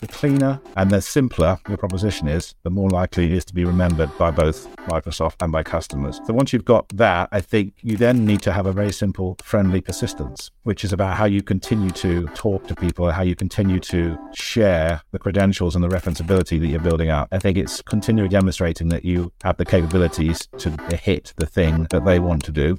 the cleaner and the simpler your proposition is, the more likely it is to be remembered by both Microsoft and by customers. So once you've got that, I think you then need to have a very simple, friendly persistence, which is about how you continue to talk to people, how you continue to share the credentials and the referenceability that you're building up. I think it's continually demonstrating that you have the capabilities to hit the thing that they want to do.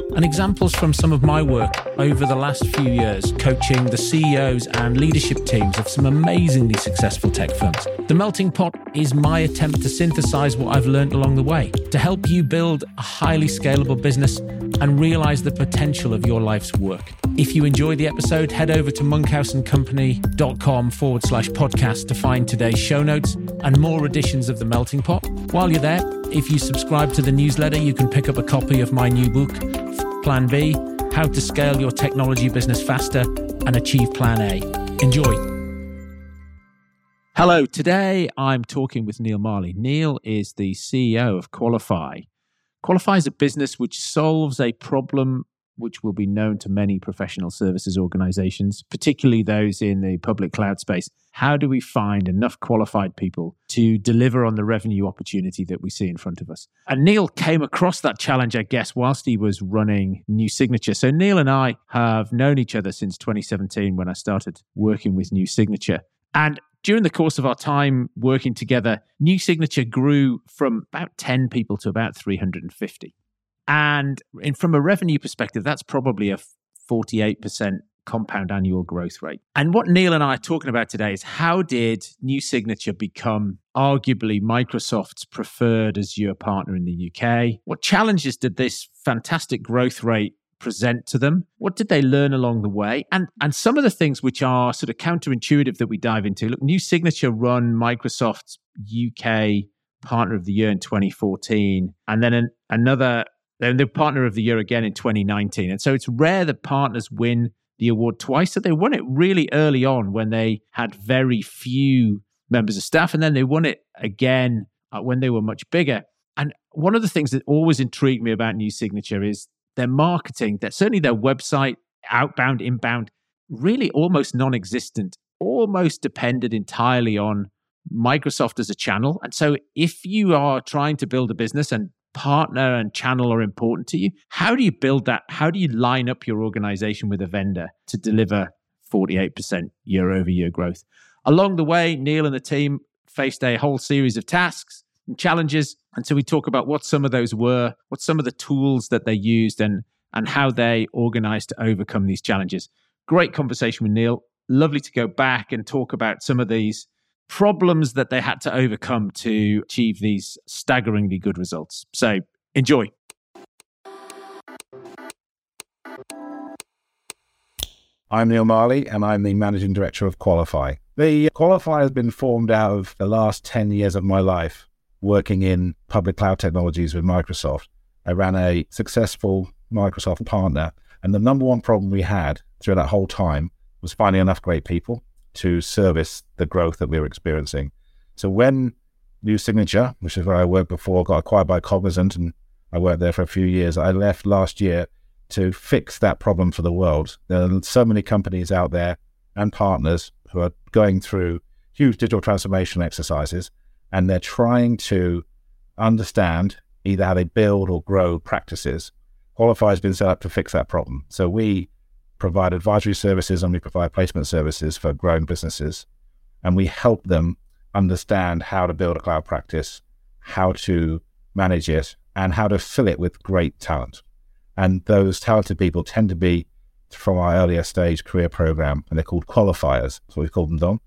and examples from some of my work over the last few years coaching the CEOs and leadership teams of some amazingly successful tech firms. The Melting Pot is my attempt to synthesize what I've learned along the way to help you build a highly scalable business and realize the potential of your life's work. If you enjoyed the episode, head over to monkhouseandcompany.com forward slash podcast to find today's show notes and more editions of The Melting Pot. While you're there, if you subscribe to the newsletter, you can pick up a copy of my new book, Plan B How to Scale Your Technology Business Faster and Achieve Plan A. Enjoy. Hello, today I'm talking with Neil Marley. Neil is the CEO of Qualyfi. Qualyfi is a business which solves a problem which will be known to many professional services organizations, particularly those in the public cloud space. How do we find enough qualified people to deliver on the revenue opportunity that we see in front of us? And Neil came across that challenge, I guess, whilst he was running New Signature. So Neil and I have known each other since 2017 when I started working with New Signature. And during the course of our time working together, New Signature grew from about 10 people to about 350. And in, from a revenue perspective, that's probably a 48% compound annual growth rate. And what Neil and I are talking about today is how did New Signature become arguably Microsoft's preferred Azure partner in the UK? What challenges did this fantastic growth rate present to them? What did they learn along the way? And and some of the things which are sort of counterintuitive that we dive into. Look, New Signature run Microsoft's UK partner of the year in 2014 and then an, another they're the partner of the year again in 2019. And so it's rare that partners win the award twice. So they won it really early on when they had very few members of staff. And then they won it again uh, when they were much bigger. And one of the things that always intrigued me about New Signature is their marketing, that certainly their website, outbound, inbound, really almost non existent, almost depended entirely on Microsoft as a channel. And so if you are trying to build a business and partner and channel are important to you. How do you build that? How do you line up your organization with a vendor to deliver 48% year over year growth? Along the way, Neil and the team faced a whole series of tasks and challenges. And so we talk about what some of those were, what some of the tools that they used, and, and how they organized to overcome these challenges. Great conversation with Neil. Lovely to go back and talk about some of these problems that they had to overcome to achieve these staggeringly good results. So enjoy. I'm Neil Marley, and I'm the managing director of Qualyfi. The Qualyfi has been formed out of the last 10 years of my life working in public cloud technologies with Microsoft. I ran a successful Microsoft partner, and the number one problem we had through that whole time was finding enough great people to service the growth that we were experiencing. So when New Signature, which is where I worked before, got acquired by Cognizant, and I worked there for a few years, I left last year to fix that problem for the world. There are so many companies out there and partners who are going through huge digital transformation exercises, and they're trying to understand either how they build or grow practices. Qualyfi has been set up to fix that problem. So we provide advisory services and we provide placement services for growing businesses. And we help them understand how to build a cloud practice, how to manage it, and how to fill it with great talent. And those talented people tend to be from our earlier stage career program, and they're called qualifiers. So we've called them Dom.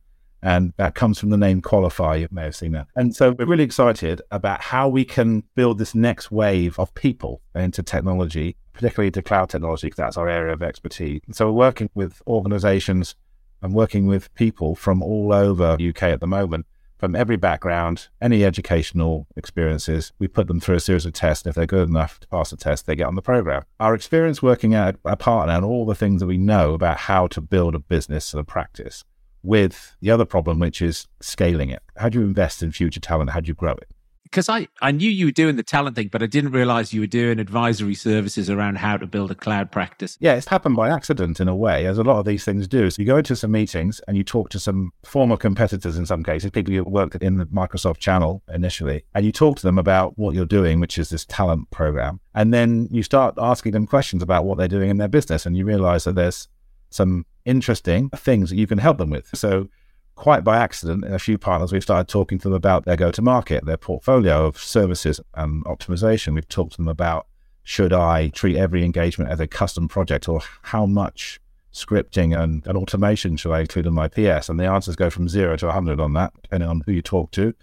And that comes from the name Qualyfi. You may have seen that. And so we're really excited about how we can build this next wave of people into technology particularly to cloud technology, because that's our area of expertise. And so we're working with organizations and working with people from all over UK at the moment, from every background, any educational experiences. We put them through a series of tests. If they're good enough to pass the test, they get on the program. Our experience working at a partner and all the things that we know about how to build a business and a practice with the other problem, which is scaling it. How do you invest in future talent? How do you grow it? because I, I knew you were doing the talent thing, but I didn't realize you were doing advisory services around how to build a cloud practice. Yeah, it's happened by accident in a way, as a lot of these things do. So you go into some meetings and you talk to some former competitors in some cases, people who worked in the Microsoft channel initially, and you talk to them about what you're doing, which is this talent program. And then you start asking them questions about what they're doing in their business, and you realize that there's some interesting things that you can help them with. So quite by accident, in a few partners, we've started talking to them about their go to market, their portfolio of services and optimization. We've talked to them about should I treat every engagement as a custom project or how much scripting and, and automation should I include in my PS? And the answers go from zero to 100 on that, depending on who you talk to.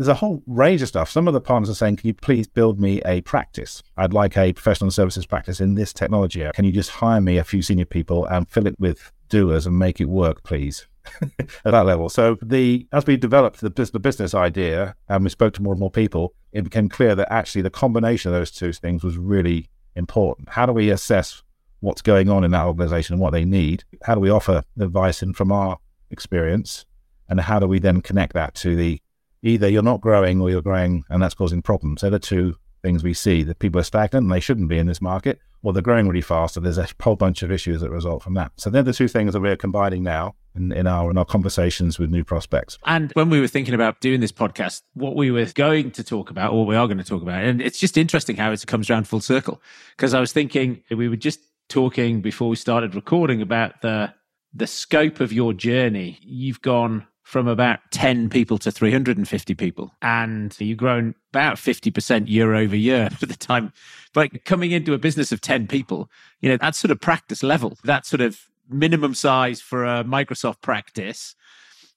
There's a whole range of stuff. Some of the partners are saying, Can you please build me a practice? I'd like a professional services practice in this technology. Can you just hire me a few senior people and fill it with doers and make it work, please? at that level. So the as we developed the, the business idea and we spoke to more and more people, it became clear that actually the combination of those two things was really important. How do we assess what's going on in that organization and what they need? How do we offer advice in, from our experience? And how do we then connect that to the either you're not growing or you're growing and that's causing problems? They're the two things we see that people are stagnant and they shouldn't be in this market, or they're growing really fast and there's a whole bunch of issues that result from that. So they're the two things that we're combining now in, in our in our conversations with new prospects. And when we were thinking about doing this podcast, what we were going to talk about, or we are going to talk about, and it's just interesting how it comes around full circle. Because I was thinking we were just talking before we started recording about the the scope of your journey. You've gone from about 10 people to 350 people and you've grown about 50% year over year for the time but coming into a business of 10 people you know that's sort of practice level that sort of minimum size for a Microsoft practice.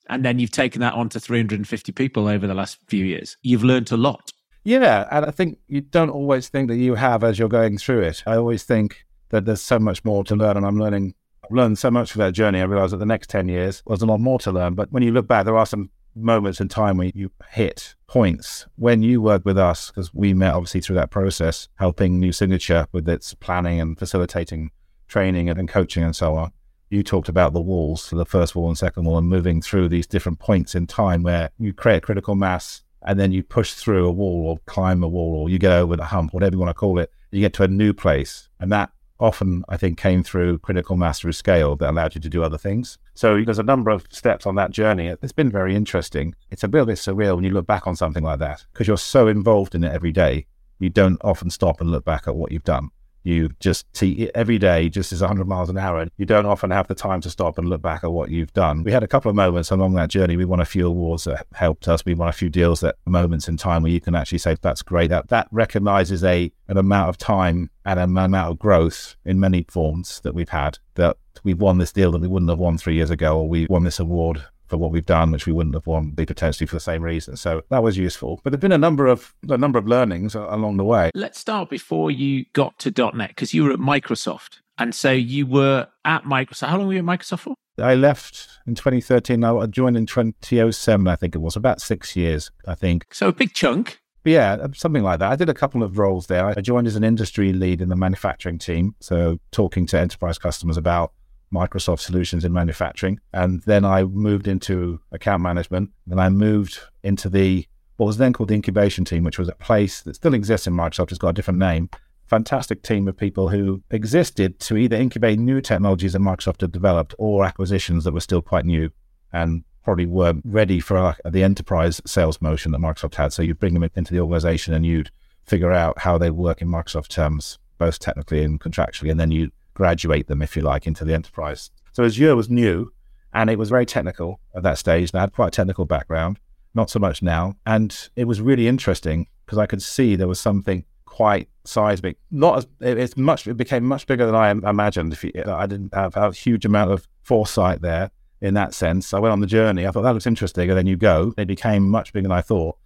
And then you've taken that on to 350 people over the last few years. You've learned a lot. Yeah. And I think you don't always think that you have as you're going through it. I always think that there's so much more to learn. And I'm learning, I've learned so much for that journey. I realized that the next 10 years was a lot more to learn. But when you look back, there are some moments in time when you hit points when you work with us, because we met obviously through that process, helping New Signature with its planning and facilitating training and coaching and so on you talked about the walls, the first wall and second wall, and moving through these different points in time where you create critical mass and then you push through a wall or climb a wall or you get over the hump, whatever you want to call it. You get to a new place. And that often, I think, came through critical mass through scale that allowed you to do other things. So there's a number of steps on that journey. It's been very interesting. It's a little bit surreal when you look back on something like that because you're so involved in it every day. You don't often stop and look back at what you've done you just see it every day just is 100 miles an hour. And you don't often have the time to stop and look back at what you've done. We had a couple of moments along that journey. We won a few awards that helped us. We won a few deals that moments in time where you can actually say that's great. That that recognizes a an amount of time and an amount of growth in many forms that we've had. That we've won this deal that we wouldn't have won three years ago, or we won this award for what we've done, which we wouldn't have won potentially for the same reason. So that was useful. But there've been a number of a number of learnings along the way. Let's start before you got to .NET because you were at Microsoft, and so you were at Microsoft. How long were you at Microsoft for? I left in 2013. I joined in 2007, I think it was about six years. I think so. A big chunk. Yeah, uh, something like that. I did a couple of roles there. I joined as an industry lead in the manufacturing team, so talking to enterprise customers about Microsoft solutions in manufacturing. And then I moved into account management. And I moved into the what was then called the incubation team, which was a place that still exists in Microsoft. It's got a different name. Fantastic team of people who existed to either incubate new technologies that Microsoft had developed or acquisitions that were still quite new and probably weren't ready for the enterprise sales motion that Microsoft had. So you'd bring them into the organization and you'd figure out how they work in Microsoft terms, both technically and contractually, and then you graduate them, if you like, into the enterprise. So Azure was new and it was very technical at that stage. And I had quite a technical background, not so much now. And it was really interesting because I could see there was something quite seismic. Not as it's much. It became much bigger than I imagined. If you, I didn't have, have a huge amount of foresight there in that sense. I went on the journey. I thought that looks interesting, and then you go. It became much bigger than I thought.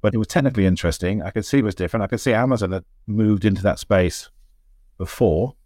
But it was technically interesting. I could see it was different. I could see Amazon had moved into that space before,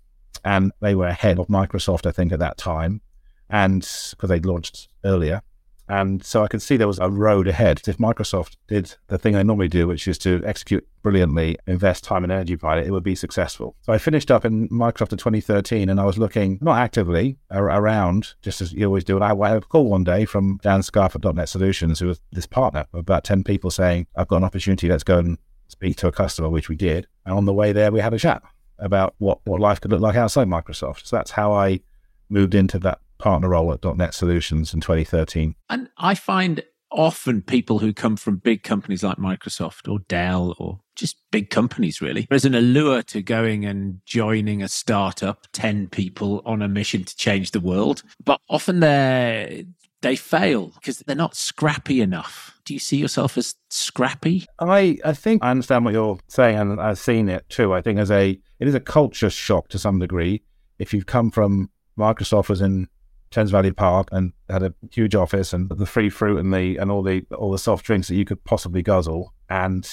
and they were ahead of Microsoft, I think, at that time, and because they'd launched earlier. And so I could see there was a road ahead. If Microsoft did the thing they normally do, which is to execute brilliantly, invest time and energy behind it, it would be successful. So I finished up in Microsoft in 2013 and I was looking, not actively, around, just as you always do. And I had a call one day from Dan Scarfe at .NET Solutions, who was this partner of about 10 people saying, I've got an opportunity, let's go and speak to a customer, which we did. And on the way there, we had a chat about what, what life could look like outside Microsoft. So that's how I moved into that partner role at .NET Solutions in 2013. And I find often people who come from big companies like Microsoft or Dell or just big companies really there's an allure to going and joining a startup 10 people on a mission to change the world but often they they fail because they're not scrappy enough. Do you see yourself as scrappy? I i think i understand what you're saying and i've seen it too. I think as a it is a culture shock to some degree. If you've come from microsoft was in Thames Valley Park and had a huge office and the free fruit and the and all the all the soft drinks that you could possibly guzzle and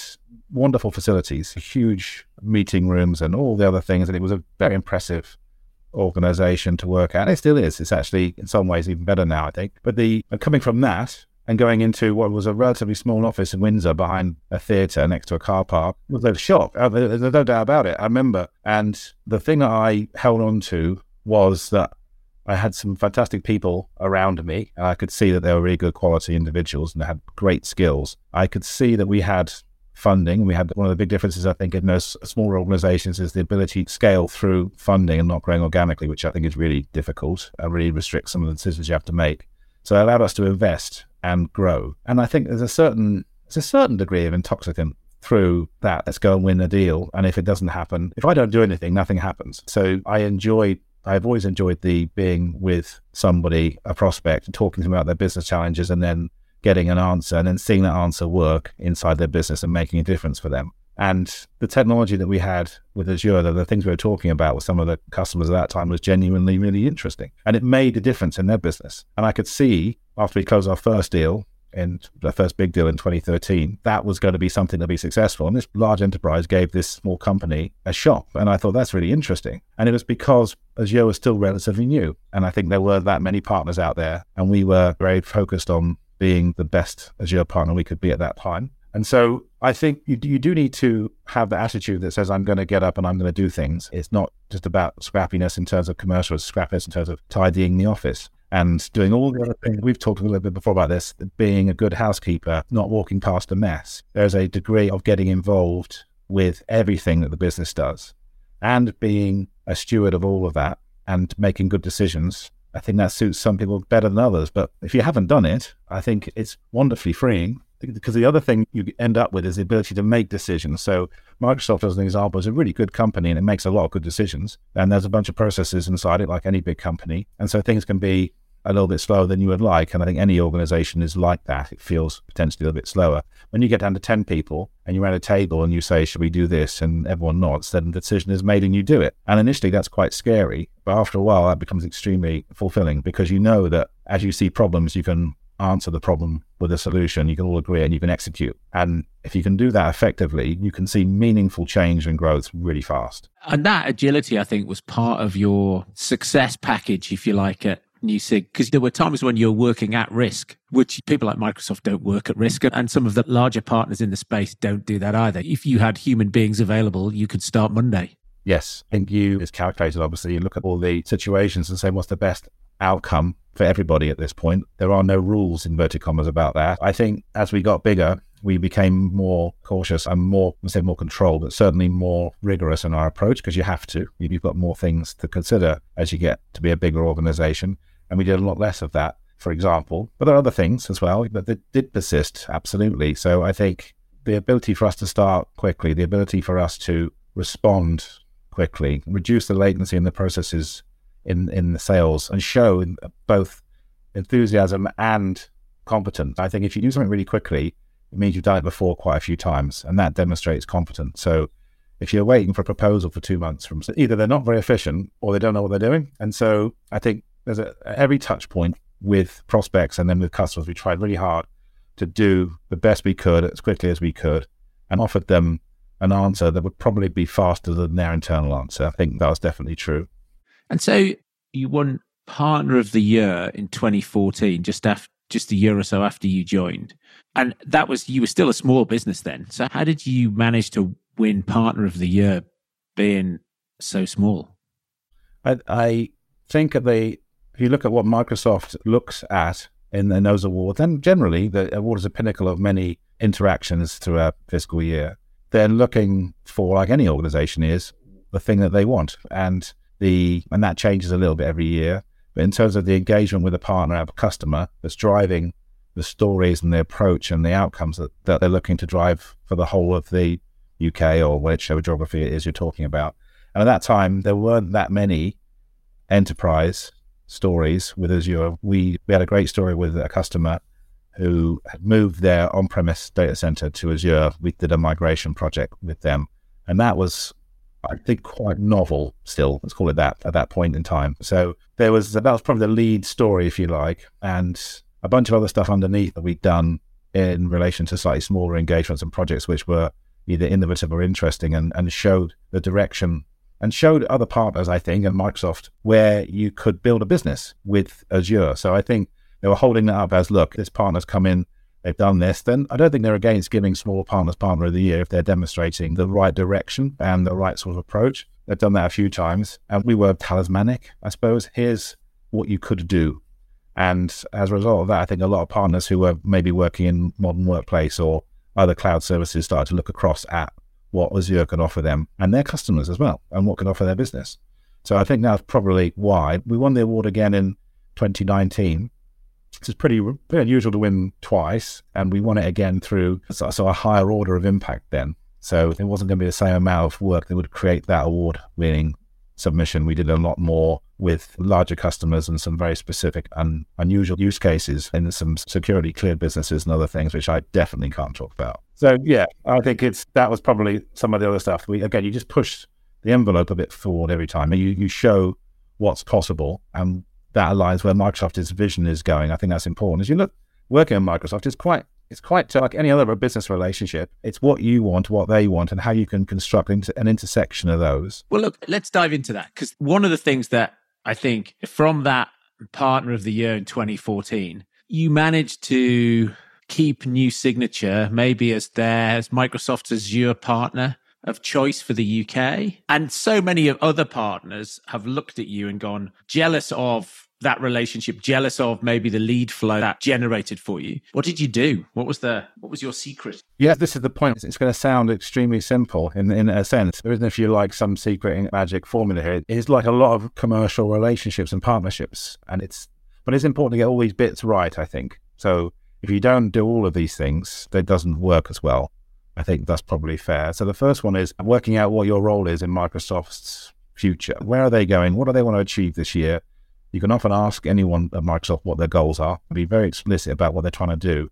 wonderful facilities, huge meeting rooms and all the other things. And it was a very impressive organization to work at. It still is. It's actually in some ways even better now, I think. But the coming from that and going into what was a relatively small office in Windsor behind a theatre next to a car park was a shock. Uh, there's no doubt about it. I remember. And the thing that I held on to was that I had some fantastic people around me, and I could see that they were really good quality individuals and they had great skills. I could see that we had funding. We had one of the big differences, I think, in those smaller organizations is the ability to scale through funding and not growing organically, which I think is really difficult and really restricts some of the decisions you have to make. So it allowed us to invest and grow. And I think there's a certain there's a certain degree of intoxicant through that. Let's go and win a deal. And if it doesn't happen, if I don't do anything, nothing happens. So I enjoyed I've always enjoyed the being with somebody, a prospect, talking to them about their business challenges and then getting an answer and then seeing that answer work inside their business and making a difference for them. And the technology that we had with Azure, the, the things we were talking about with some of the customers at that time was genuinely really interesting. And it made a difference in their business. And I could see after we closed our first deal in the first big deal in 2013, that was going to be something to be successful. And this large enterprise gave this small company a shop. And I thought that's really interesting. And it was because Azure was still relatively new. And I think there were that many partners out there. And we were very focused on being the best Azure partner we could be at that time. And so I think you, you do need to have the attitude that says, I'm going to get up and I'm going to do things. It's not just about scrappiness in terms of commercial, it's scrappiness in terms of tidying the office and doing all the other things. We've talked a little bit before about this, being a good housekeeper, not walking past a mess. There's a degree of getting involved with everything that the business does and being a steward of all of that and making good decisions. I think that suits some people better than others. But if you haven't done it, I think it's wonderfully freeing because the other thing you end up with is the ability to make decisions. So Microsoft, as an example, is a really good company and it makes a lot of good decisions. And there's a bunch of processes inside it, like any big company. And so things can be a little bit slower than you would like. And I think any organization is like that. It feels potentially a little bit slower. When you get down to 10 people and you're at a table and you say, Should we do this? And everyone nods, then the decision is made and you do it. And initially, that's quite scary. But after a while, that becomes extremely fulfilling because you know that as you see problems, you can answer the problem with a solution. You can all agree and you can execute. And if you can do that effectively, you can see meaningful change and growth really fast. And that agility, I think, was part of your success package, if you like, at New Sig because there were times when you're working at risk, which people like Microsoft don't work at risk. And some of the larger partners in the space don't do that either. If you had human beings available, you could start Monday. Yes. Think you is calculated, obviously. You look at all the situations and say, what's the best outcome for everybody at this point? There are no rules, inverted commas, about that. I think as we got bigger, we became more cautious and more, I say more control, but certainly more rigorous in our approach because you have to. You've got more things to consider as you get to be a bigger organization. And we did a lot less of that, for example. But there are other things as well that, did persist, absolutely. So I think the ability for us to start quickly, the ability for us to respond quickly, reduce the latency in the processes in, in the sales, and show uh, both enthusiasm and competence. I think if you do something really quickly, it means you've done it before quite a few times, and that demonstrates competence. So if you're waiting for a proposal for two months from either they're not very efficient or they don't know what they're doing. And so I think there's a, every touch point with prospects and then with customers, we tried really hard to do the best we could as quickly as we could and offered them an answer that would probably be faster than their internal answer. I think that was definitely true. And so you won Partner of the Year in 2014, just after just a year or so after you joined. And that was, you were still a small business then. So how did you manage to win Partner of the Year being so small? I, I think at the, if you look at what Microsoft looks at in, in those awards, and generally the award is a pinnacle of many interactions through a fiscal year, they're looking for, like any organization is, the thing that they want. And the and that changes a little bit every year. But in terms of the engagement with a partner, a customer that's driving the stories and the approach and the outcomes that, that they're looking to drive for the whole of the UK or whichever geography it is you're talking about. And at that time, there weren't that many enterprise stories with Azure. We, we had a great story with a customer who had moved their on premise data center to Azure. We did a migration project with them. And that was I think quite novel still, let's call it that, at that point in time. So there was, that was probably the lead story, if you like, and a bunch of other stuff underneath that we'd done in relation to slightly smaller engagements and projects, which were either innovative or interesting and, and showed the direction and showed other partners, I think, and Microsoft, where you could build a business with Azure. So I think they were holding that up as, look, this partner's come in they've done this, then I don't think they're against giving small partners partner of the year if they're demonstrating the right direction and the right sort of approach. They've done that a few times, and we were talismanic, I suppose. Here's what you could do. And as a result of that, I think a lot of partners who were maybe working in modern workplace or other cloud services started to look across at what Azure can offer them and their customers as well, and what can offer their business. So I think that's probably why we won the award again in 2019 it's pretty, pretty unusual to win twice, and we won it again through so, so a higher order of impact then. So it wasn't going to be the same amount of work that would create that award winning submission. We did a lot more with larger customers and some very specific and unusual use cases in some security cleared businesses and other things, which I definitely can't talk about. So yeah, I think it's that was probably some of the other stuff. We again, you just push the envelope a bit forward every time. You you show what's possible and that aligns where Microsoft's vision is going. I think that's important. As you look working on Microsoft, it's quite it's quite like any other business relationship. It's what you want, what they want, and how you can construct an intersection of those. Well, look, let's dive into that because one of the things that I think from that partner of the year in 2014, you managed to keep New Signature maybe as their as Microsoft's Azure partner of choice for the UK. And so many of other partners have looked at you and gone jealous of that relationship, jealous of maybe the lead flow that generated for you. What did you do? What was the what was your secret? Yeah, this is the point. It's going to sound extremely simple in in a sense. There isn't, if you like, some secret magic formula here. It's like a lot of commercial relationships and partnerships, and it's but it's important to get all these bits right. I think so. If you don't do all of these things, it doesn't work as well. I think that's probably fair. So the first one is working out what your role is in Microsoft's future. Where are they going? What do they want to achieve this year? You can often ask anyone at Microsoft what their goals are, be very explicit about what they're trying to do,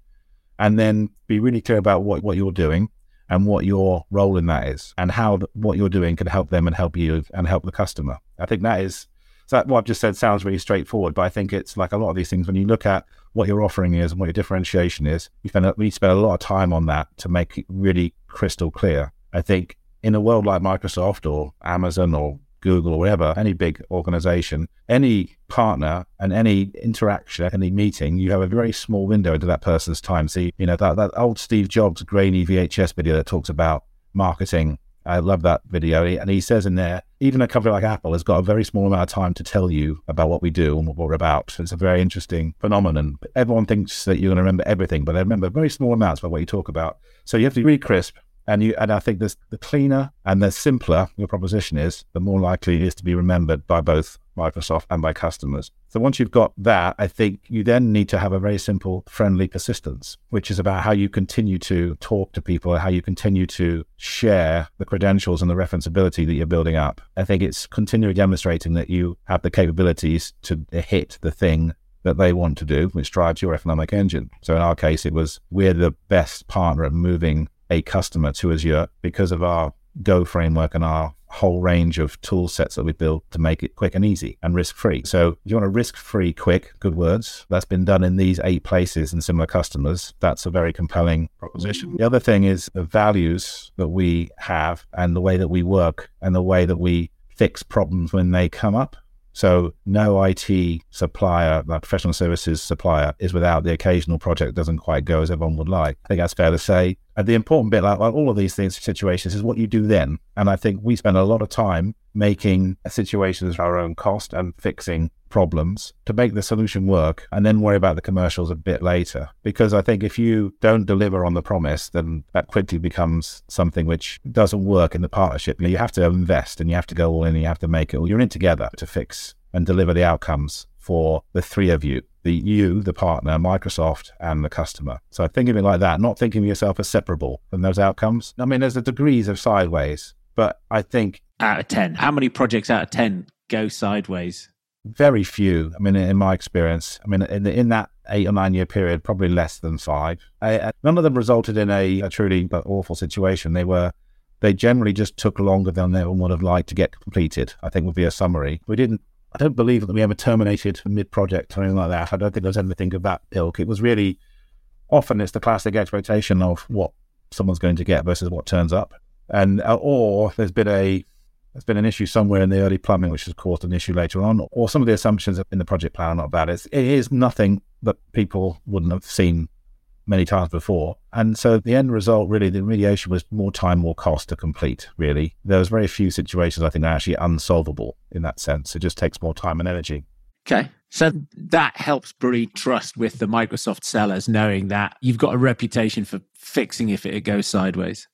and then be really clear about what, what you're doing and what your role in that is and how what you're doing can help them and help you and help the customer. I think that is so that, what I've just said sounds really straightforward, but I think it's like a lot of these things when you look at what your offering is and what your differentiation is, you spend we spend a lot of time on that to make it really crystal clear. I think in a world like Microsoft or Amazon or Google or whatever, any big organization, any partner and any interaction, any meeting, you have a very small window into that person's time. See, you know, that, that old Steve Jobs grainy VHS video that talks about marketing I love that video. And he says in there, even a company like Apple has got a very small amount of time to tell you about what we do and what we're about. It's a very interesting phenomenon. Everyone thinks that you're going to remember everything, but they remember very small amounts about what you talk about. So you have to be really crisp and you and I think this, the cleaner and the simpler your proposition is, the more likely it is to be remembered by both Microsoft and by customers. So once you've got that, I think you then need to have a very simple, friendly persistence, which is about how you continue to talk to people, how you continue to share the credentials and the referenceability that you're building up. I think it's continually demonstrating that you have the capabilities to hit the thing that they want to do, which drives your economic engine. So in our case, it was we're the best partner at moving a customer to Azure because of our Go framework and our whole range of tool sets that we build to make it quick and easy and risk free. So if you want a risk free, quick, good words, that's been done in these eight places and similar customers. That's a very compelling proposition. The other thing is the values that we have and the way that we work and the way that we fix problems when they come up. So no IT supplier, like professional services supplier, is without the occasional project that doesn't quite go as everyone would like. I think that's fair to say. And the important bit, like, like all of these things, situations, is what you do then. And I think we spend a lot of time making situations our own cost and fixing problems to make the solution work and then worry about the commercials a bit later. Because I think if you don't deliver on the promise, then that quickly becomes something which doesn't work in the partnership. You have to invest and you have to go all in and you have to make it all. You're in together to fix and deliver the outcomes for the three of you the you, the partner, Microsoft, and the customer. So think of it like that, not thinking of yourself as separable from those outcomes. I mean, there's a degrees of sideways, but I think out of 10, how many projects out of 10 go sideways? Very few. I mean, in my experience, I mean, in, in that eight or nine year period, probably less than five. I, none of them resulted in a, a truly awful situation. They were, they generally just took longer than they would have liked to get completed. I think would be a summary. We didn't. I don't believe that we ever terminated mid project or anything like that. I don't think there's anything of that ilk. It was really often it's the classic expectation of what someone's going to get versus what turns up, and uh, or there's been a there's been an issue somewhere in the early plumbing, which has caused an issue later on, or some of the assumptions in the project plan are not bad. It's, it is nothing that people wouldn't have seen many times before. And so the end result, really, the remediation was more time, more cost to complete, really. There was very few situations I think are actually unsolvable in that sense. It just takes more time and energy. Okay. So that helps breed trust with the Microsoft sellers, knowing that you've got a reputation for fixing if it goes sideways.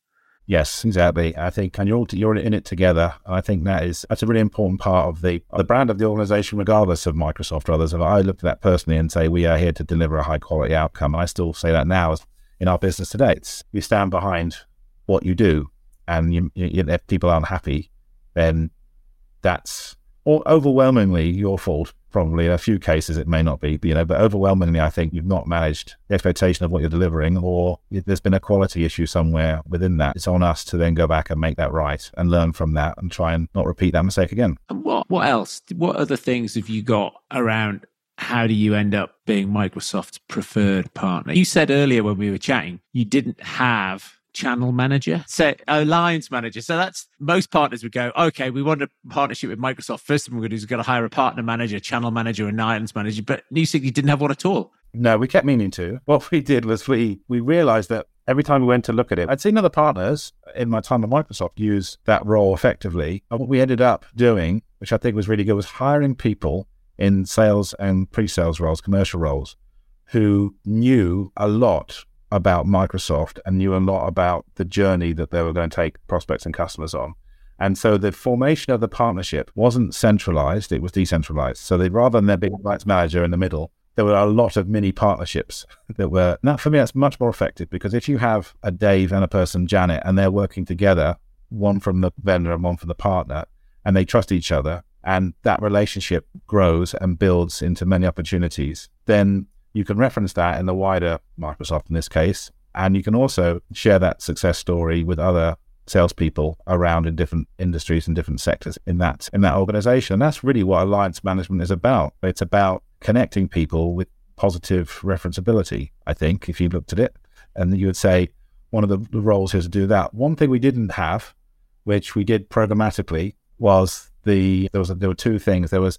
Yes, exactly. I think, and you're all, you're in it together. I think that is that's a really important part of the the brand of the organization, regardless of Microsoft or others. I look at that personally and say we are here to deliver a high quality outcome, And I still say that now in our business today. It's you stand behind what you do, and you, you, if people aren't happy, then that's overwhelmingly your fault probably in a few cases it may not be, you know, but overwhelmingly, I think you've not managed the expectation of what you're delivering, or there's been a quality issue somewhere within that. It's on us to then go back and make that right and learn from that and try and not repeat that mistake again. And what what else? What other things have you got around? How do you end up being Microsoft's preferred partner? You said earlier when we were chatting, you didn't have channel manager, so alliance manager. So that's most partners would go, okay, we want a partnership with Microsoft. First thing we're going to do is going to hire a partner manager, channel manager, and alliance manager. But NewSigny didn't have one at all. No, we kept meaning to. What we did was we we realized that every time we went to look at it, I'd seen other partners in my time at Microsoft use that role effectively. And what we ended up doing, which I think was really good, was hiring people in sales and pre-sales roles, commercial roles, who knew a lot about Microsoft and knew a lot about the journey that they were going to take prospects and customers on. And so the formation of the partnership wasn't centralized, it was decentralized. So they, rather than there being a rights manager in the middle, there were a lot of mini partnerships that were, now for me, that's much more effective because if you have a Dave and a person, Janet, and they're working together, one from the vendor and one from the partner, and they trust each other, and that relationship grows and builds into many opportunities, then you can reference that in the wider Microsoft in this case. And you can also share that success story with other salespeople around in different industries and different sectors in that in that organization. And that's really what alliance management is about. It's about connecting people with positive referenceability, I think, if you looked at it. And you would say one of the, roles here to do that. One thing we didn't have, which we did programmatically, was the there was a, there were two things. There was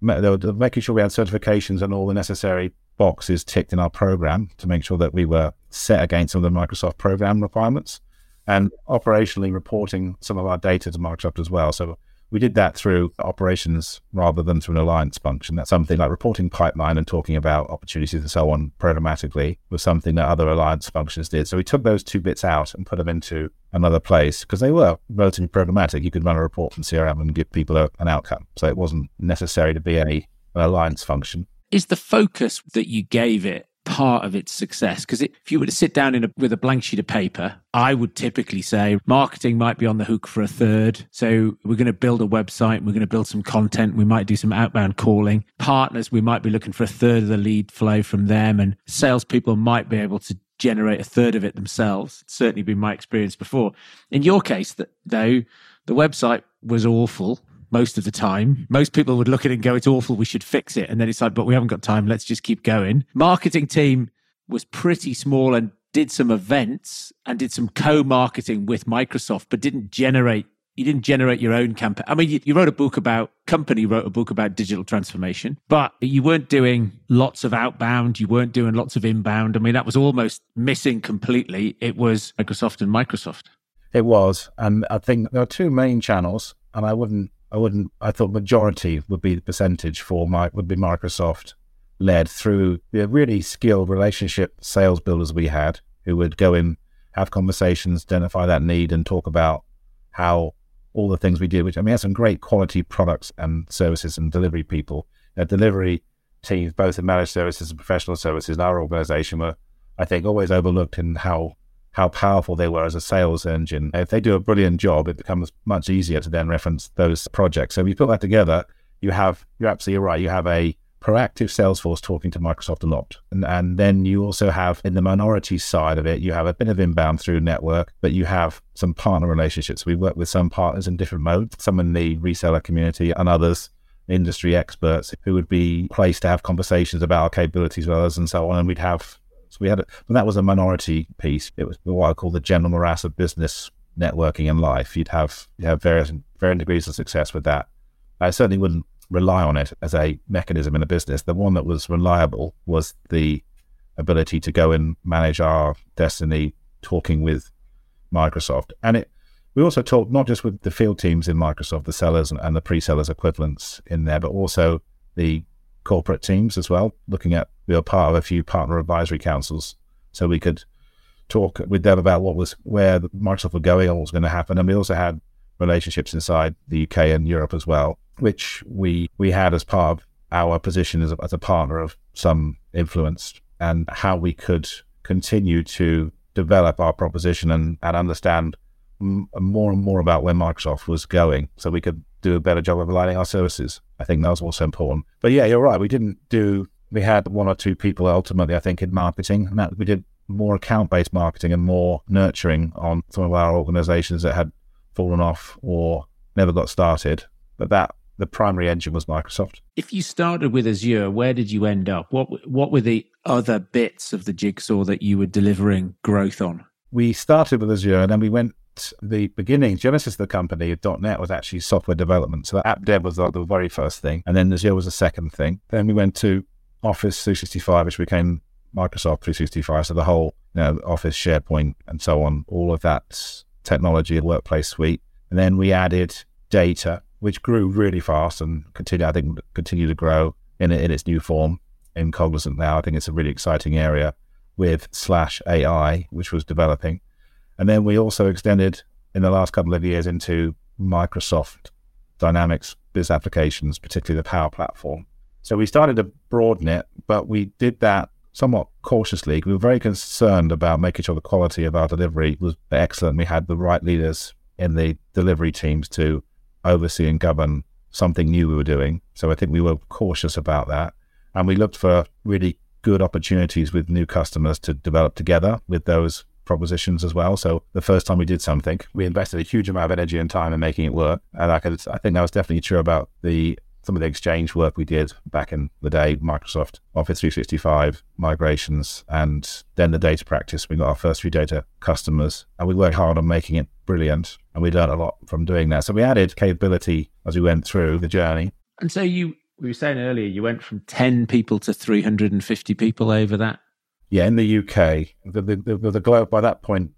there were making sure we had certifications and all the necessary boxes ticked in our program to make sure that we were set against some of the Microsoft program requirements and operationally reporting some of our data to Microsoft as well. So we did that through operations rather than through an alliance function. That's something like reporting pipeline and talking about opportunities and so on programmatically was something that other alliance functions did. So we took those two bits out and put them into another place because they were relatively programmatic. You could run a report from CRM and give people a, an outcome. So it wasn't necessary to be a, an alliance function. Is the focus that you gave it part of its success? Because if you were to sit down a, with a blank sheet of paper, I would typically say marketing might be on the hook for a third. So we're going to build a website, we're going to build some content, we might do some outbound calling. Partners, we might be looking for a third of the lead flow from them, and salespeople might be able to generate a third of it themselves. Certainly been my experience before. In your case, though, the website was awful most of the time. Most people would look at it and go, it's awful, we should fix it. And then it's like, but we haven't got time, let's just keep going. Marketing team was pretty small and did some events and did some co marketing with Microsoft, but didn't generate you didn't generate your own campaign. I mean, you, you, wrote a book about company wrote a book about digital transformation, but you weren't doing lots of outbound. You weren't doing lots of inbound. I mean, that was almost missing completely. It was Microsoft and Microsoft. It was, and I think there are two main channels, and I wouldn't, I wouldn't, I thought majority would be the percentage for my would be Microsoft led through the really skilled relationship sales builders we had who would go in, have conversations, identify that need, and talk about how all the things we did, which I mean, had some great quality products and services and delivery people. Our delivery teams, both in managed services and professional services in our organization, were, I think, always overlooked in how how powerful they were as a sales engine. If they do a brilliant job, it becomes much easier to then reference those projects. So if you put that together, you have you're absolutely right. You have a proactive Salesforce talking to Microsoft a lot. And, and then you also have in the minority side of it, you have a bit of inbound through network, but you have some partner relationships. We work with some partners in different modes, some in the reseller community and others industry experts who would be placed to have conversations about our capabilities with others and so on. And we'd have, so we had, a, but that was a minority piece. It was what I call the general morass of business networking and life. You'd have, you have various, varying degrees of success with that. I certainly wouldn't rely on it as a mechanism in a business. The one that was reliable was the ability to go and manage our destiny talking with Microsoft. And it we also talked not just with the field teams in Microsoft, the sellers and, and the pre-sellers equivalents in there, but also the corporate teams as well, looking at we were part of a few partner advisory councils so we could talk with them about what was where Microsoft were going what was going to happen. And we also had relationships inside the UK and Europe as well which we we had as part of our position as a, as a partner of some influence, and how we could continue to develop our proposition and, and understand m- more and more about where Microsoft was going, so we could do a better job of aligning our services. I think that was also important. But yeah, you're right. We didn't do. We had one or two people ultimately, I think, in marketing, and that we did more account-based marketing and more nurturing on some of our organizations that had fallen off or never got started. But that the primary engine was Microsoft. If you started with Azure, where did you end up? What what were the other bits of the jigsaw that you were delivering growth on? We started with Azure and then we went the beginning, Genesis the company, .NET was actually software development. So app dev was the very first thing. And then Azure was the second thing. Then we went to Office 365, which became Microsoft 365. So the whole you know, Office, SharePoint, and so on, all of that technology, workplace suite. And then we added data which grew really fast and continue, I think, continue to grow in in its new form in Cognizant now. I think it's a really exciting area with slash AI, which was developing. And then we also extended in the last couple of years into Microsoft Dynamics biz applications, particularly the Power Platform. So we started to broaden it, but we did that somewhat cautiously. We were very concerned about making sure the quality of our delivery was excellent. We had the right leaders in the delivery teams to oversee and govern something new we were doing. So I think we were cautious about that. And we looked for really good opportunities with new customers to develop together with those propositions as well. So the first time we did something, we invested a huge amount of energy and time in making it work. And I, could, I think that was definitely true about the some of the exchange work we did back in the day, Microsoft Office 365 migrations, and then the data practice. We got our first few data customers, and we worked hard on making it brilliant. And we learned a lot from doing that. So we added capability as we went through the journey. And so you, we were saying earlier, you went from 10 people to 350 people over that. Yeah, in the UK, the, the, the, the globe by that point,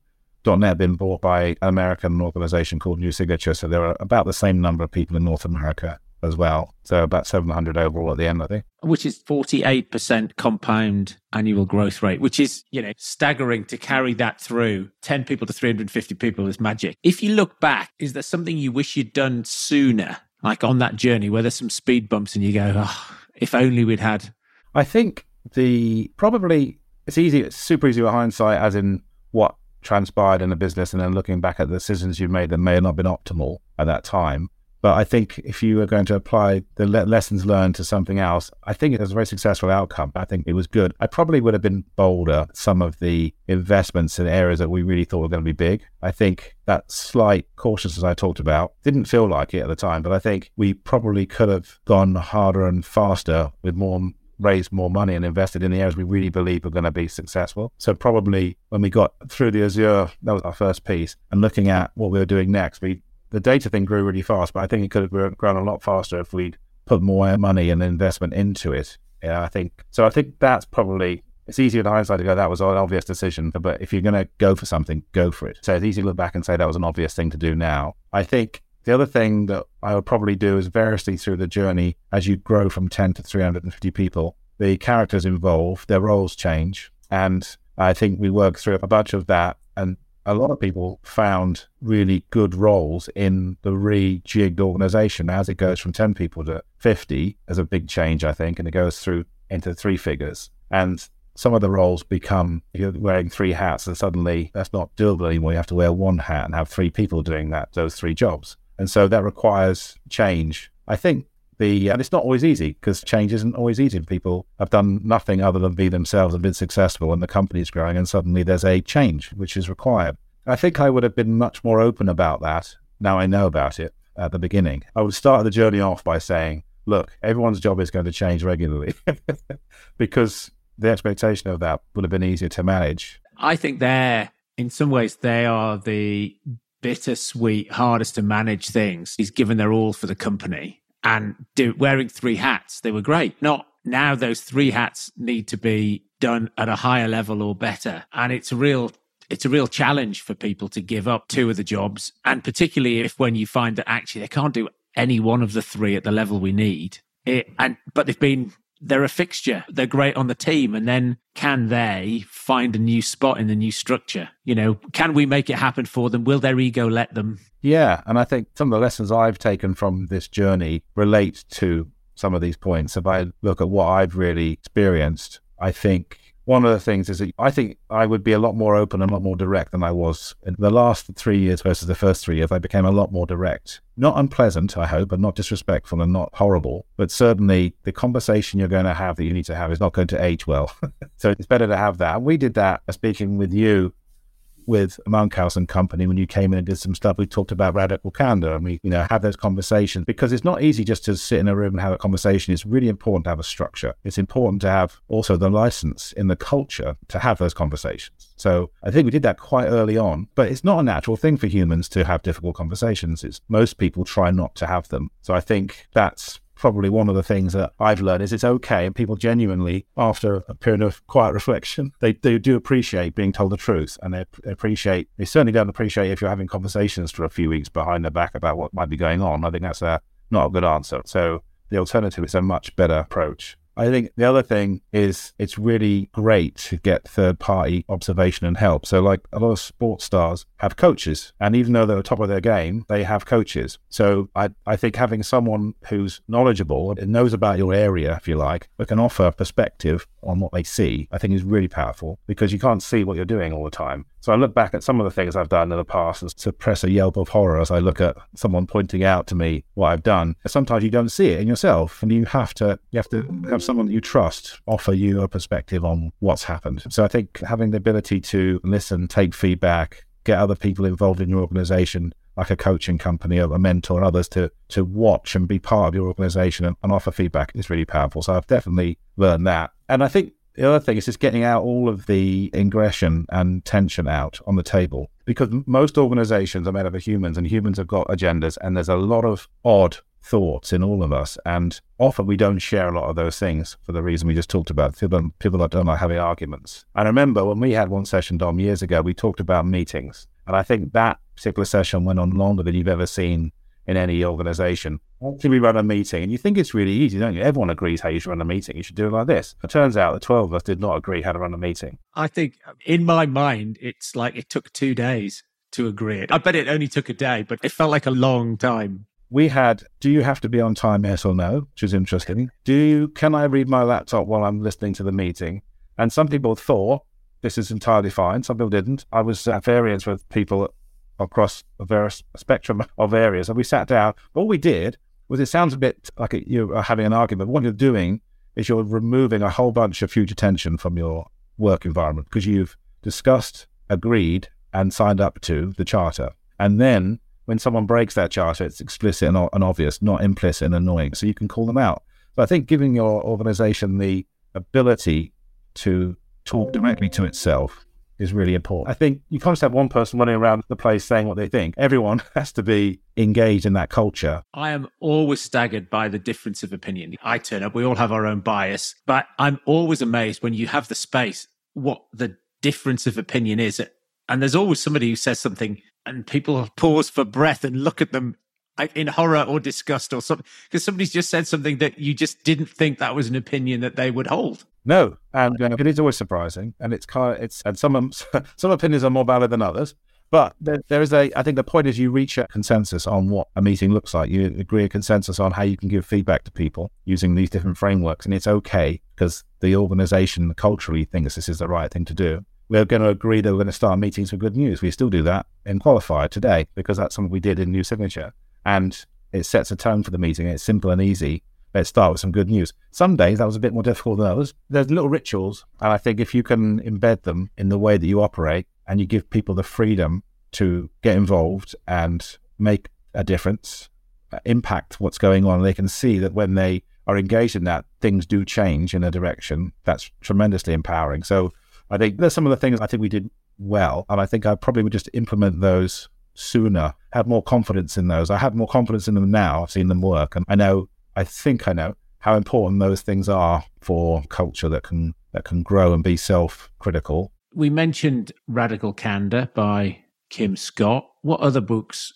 .NET had been bought by an American organization called New Signature. So there were about the same number of people in North America as well. So about 700 overall at the end, I think. Which is 48% compound annual growth rate, which is, you know, staggering to carry that through 10 people to 350 people is magic. If you look back, is there something you wish you'd done sooner, like on that journey where there's some speed bumps and you go, oh, if only we'd had? I think the probably, it's easy, it's super easy with hindsight, as in what transpired in the business and then looking back at the decisions you've made that may have not been optimal at that time. But I think if you were going to apply the le- lessons learned to something else, I think it was a very successful outcome. I think it was good. I probably would have been bolder some of the investments in areas that we really thought were going to be big. I think that slight cautiousness I talked about didn't feel like it at the time, but I think we probably could have gone harder and faster with more raised more money and invested in the areas we really believe are going to be successful. So probably when we got through the Azure, that was our first piece, and looking at what we were doing next, we the data thing grew really fast, but I think it could have grown a lot faster if we'd put more money and investment into it. Yeah, I think so. I think that's probably it's easier in hindsight to go that was an obvious decision, but if you're going to go for something, go for it. So it's easy to look back and say that was an obvious thing to do now. I think the other thing that I would probably do is variously through the journey as you grow from 10 to 350 people, the characters involved, their roles change, and I think we worked through a bunch of that and a lot of people found really good roles in the rejigged organization as it goes from 10 people to 50 as a big change, I think, and it goes through into three figures. And some of the roles become you're wearing three hats and suddenly that's not doable anymore. You have to wear one hat and have three people doing that, those three jobs. And so that requires change. I think the, and it's not always easy because change isn't always easy. People have done nothing other than be themselves and been successful and the company's growing and suddenly there's a change which is required. I think I would have been much more open about that now I know about it at the beginning. I would start the journey off by saying, look, everyone's job is going to change regularly because the expectation of that would have been easier to manage. I think they're, in some ways, they are the bittersweet, hardest to manage things. He's given their all for the company and do, wearing three hats. They were great. Not now, those three hats need to be done at a higher level or better. And it's a real it's a real challenge for people to give up two of the jobs. And particularly if when you find that actually they can't do any one of the three at the level we need. It, and but they've been they're a fixture. They're great on the team. And then can they find a new spot in the new structure? You know, can we make it happen for them? Will their ego let them? Yeah. And I think some of the lessons I've taken from this journey relate to some of these points. If I look at what I've really experienced, I think one of the things is that I think I would be a lot more open and a lot more direct than I was in the last three years versus the first three years. I became a lot more direct. Not unpleasant, I hope, and not disrespectful and not horrible, but certainly the conversation you're going to have that you need to have is not going to age well. so it's better to have that. We did that uh, speaking with you with Monkhouse and Company when you came in and did some stuff. We talked about radical candor and we, you know, have those conversations because it's not easy just to sit in a room and have a conversation. It's really important to have a structure. It's important to have also the license in the culture to have those conversations. So I think we did that quite early on, but it's not a natural thing for humans to have difficult conversations. It's most people try not to have them. So I think that's probably one of the things that I've learned is it's okay. And people genuinely, after a period of quiet reflection, they, they do appreciate being told the truth. And they, appreciate, they certainly don't appreciate if you're having conversations for a few weeks behind their back about what might be going on. I think that's a, not a good answer. So the alternative is a much better approach. I think the other thing is it's really great to get third party observation and help. So, like a lot of sports stars have coaches, and even though they're top of their game, they have coaches. So, I, I think having someone who's knowledgeable and knows about your area, if you like, but can offer perspective on what they see, I think is really powerful because you can't see what you're doing all the time. So I look back at some of the things I've done in the past and suppress a yelp of horror as I look at someone pointing out to me what I've done. Sometimes you don't see it in yourself, and you have to you have to have someone that you trust offer you a perspective on what's happened. So I think having the ability to listen, take feedback, get other people involved in your organization, like a coaching company or a mentor and others to to watch and be part of your organization and, and offer feedback is really powerful. So I've definitely learned that. And I think the other thing is just getting out all of the ingression and tension out on the table because most organizations are made up of humans and humans have got agendas and there's a lot of odd thoughts in all of us. And often we don't share a lot of those things for the reason we just talked about. People, people that don't like having arguments. I remember when we had one session, Dom, years ago, we talked about meetings. And I think that particular session went on longer than you've ever seen in any organization. Actually, we run a meeting, and you think it's really easy, don't you? Everyone agrees how you should run a meeting. You should do it like this. It turns out the 12 of us did not agree how to run a meeting. I think in my mind, it's like it took two days to agree it. I bet it only took a day, but it felt like a long time. We had, do you have to be on time, yes or no? Which is interesting. Do you, can I read my laptop while I'm listening to the meeting? And some people thought this is entirely fine. Some people didn't. I was at variance with people across a various spectrum of areas. And we sat down. All we did was it sounds a bit like you're having an argument. What you're doing is you're removing a whole bunch of future tension from your work environment because you've discussed, agreed, and signed up to the charter. And then when someone breaks that charter, it's explicit and, and obvious, not implicit and annoying. So you can call them out. But I think giving your organization the ability to talk directly to itself is really important. I think you can't just have one person running around the place saying what they think. Everyone has to be engaged in that culture. I am always staggered by the difference of opinion. I turn up, we all have our own bias, but I'm always amazed when you have the space what the difference of opinion is. And there's always somebody who says something and people pause for breath and look at them in horror or disgust or something because somebody's just said something that you just didn't think that was an opinion that they would hold. No, and uh, it is always surprising, and it's kind of, it's and some some opinions are more valid than others. But there, there is a, I think the point is you reach a consensus on what a meeting looks like. You agree a consensus on how you can give feedback to people using these different frameworks. And it's okay because the organization culturally thinks this is the right thing to do. We're going to agree that we're going to start meetings with good news. We still do that in Qualyfi today because that's something we did in New Signature and it sets a tone for the meeting. It's simple and easy. Let's start with some good news. Some days that was a bit more difficult than others. There's little rituals, and I think if you can embed them in the way that you operate and you give people the freedom to get involved and make a difference, uh, impact what's going on, they can see that when they are engaged in that, things do change in a direction that's tremendously empowering. So I think there's some of the things I think we did well, and I think I probably would just implement those sooner, had more confidence in those. I have more confidence in them now. I've seen them work, and I know, I think I know how important those things are for culture that can that can grow and be self-critical. We mentioned Radical Candor by Kim Scott. What other books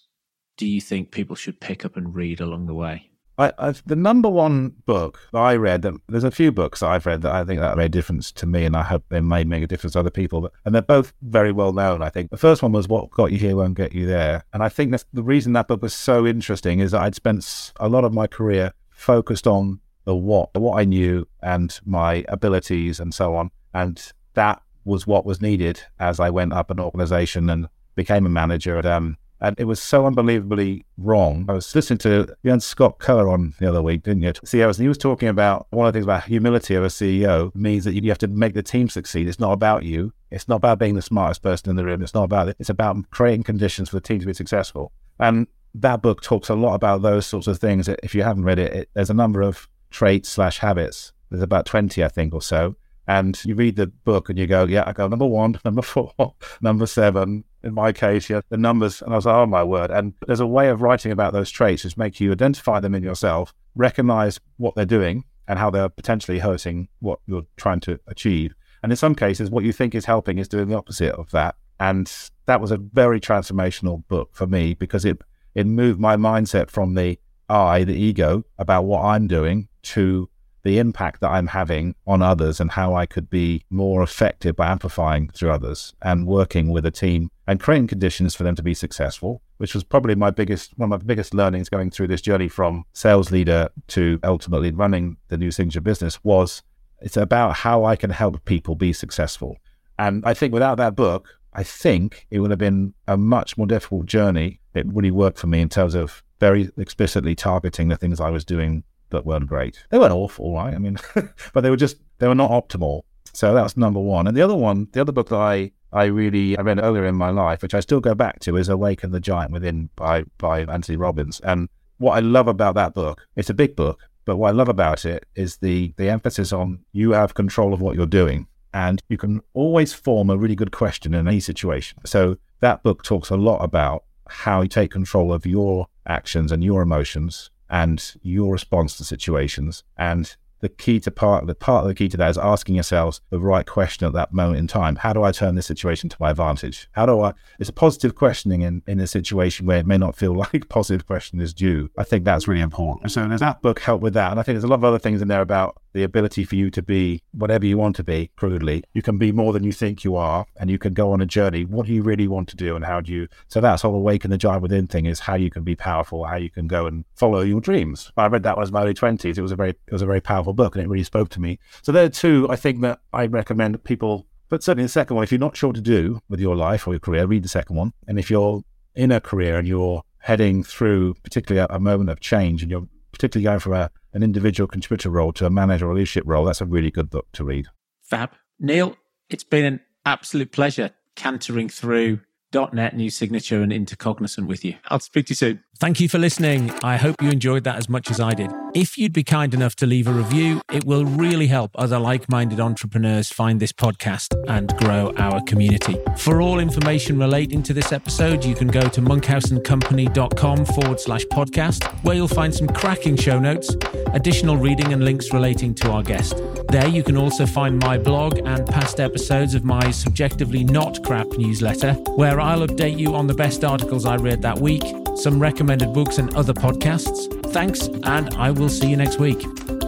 do you think people should pick up and read along the way? I, I've, the number one book I read, that, there's a few books I've read that I think that made a difference to me, and I hope they may make a difference to other people. But, and they're both very well known. I think the first one was "What Got You Here Won't Get You There," and I think that's the reason that book was so interesting is that I'd spent a lot of my career focused on the what, what I knew, and my abilities, and so on, and that was what was needed as I went up an organization and became a manager at um, and it was so unbelievably wrong. I was listening to you had Scott Kerr on the other week, didn't you? CEOs, and he was talking about one of the things about humility of a CEO means that you have to make the team succeed. It's not about you. It's not about being the smartest person in the room. It's not about it. It's about creating conditions for the team to be successful. And that book talks a lot about those sorts of things. If you haven't read it, it there's a number of traits slash habits. There's about 20, I think, or so. And you read the book and you go, yeah, I go number one, number four, number seven, in my case, yeah, the numbers. And I was like, oh my word. And there's a way of writing about those traits which make you identify them in yourself, recognize what they're doing and how they're potentially hurting what you're trying to achieve. And in some cases, what you think is helping is doing the opposite of that. And that was a very transformational book for me because it, it moved my mindset from the I, the ego, about what I'm doing to the impact that I'm having on others and how I could be more effective by amplifying through others and working with a team and creating conditions for them to be successful, which was probably my biggest one of my biggest learnings going through this journey from sales leader to ultimately running the new signature business was it's about how I can help people be successful. And I think without that book, I think it would have been a much more difficult journey. It really worked for me in terms of very explicitly targeting the things I was doing that weren't great. They weren't awful, right? I mean, but they were just they were not optimal. So that's number one. And the other one, the other book that I I really I read earlier in my life, which I still go back to, is Awaken the Giant Within by by Anthony Robbins. And what I love about that book, it's a big book, but what I love about it is the the emphasis on you have control of what you're doing. And you can always form a really good question in any situation. So that book talks a lot about how you take control of your actions and your emotions and your response to situations. And the key to part the part of the key to that is asking yourselves the right question at that moment in time. How do I turn this situation to my advantage? How do I it's a positive questioning in, in a situation where it may not feel like positive question is due. I think that's really important. So does that book help with that? And I think there's a lot of other things in there about the ability for you to be whatever you want to be, crudely. You can be more than you think you are, and you can go on a journey. What do you really want to do, and how do you? So that's whole awaken the giant within thing is how you can be powerful, how you can go and follow your dreams. I read that when I was my early twenties. It was a very, it was a very powerful book, and it really spoke to me. So there are two I think that I recommend people. But certainly the second one, if you're not sure what to do with your life or your career, read the second one. And if you're in a career and you're heading through particularly a, a moment of change and you're particularly going from a, an individual contributor role to a manager or leadership role, that's a really good book to read. Fab. Neil, it's been an absolute pleasure cantering through .NET New Signature and into Cognizant with you. I'll speak to you soon. Thank you for listening. I hope you enjoyed that as much as I did. If you'd be kind enough to leave a review, it will really help other like minded entrepreneurs find this podcast and grow our community. For all information relating to this episode, you can go to monkhouseandcompany.com forward slash podcast, where you'll find some cracking show notes, additional reading, and links relating to our guest. There you can also find my blog and past episodes of my subjectively not crap newsletter, where I'll update you on the best articles I read that week, some recommended books, and other podcasts. Thanks, and I will see you next week.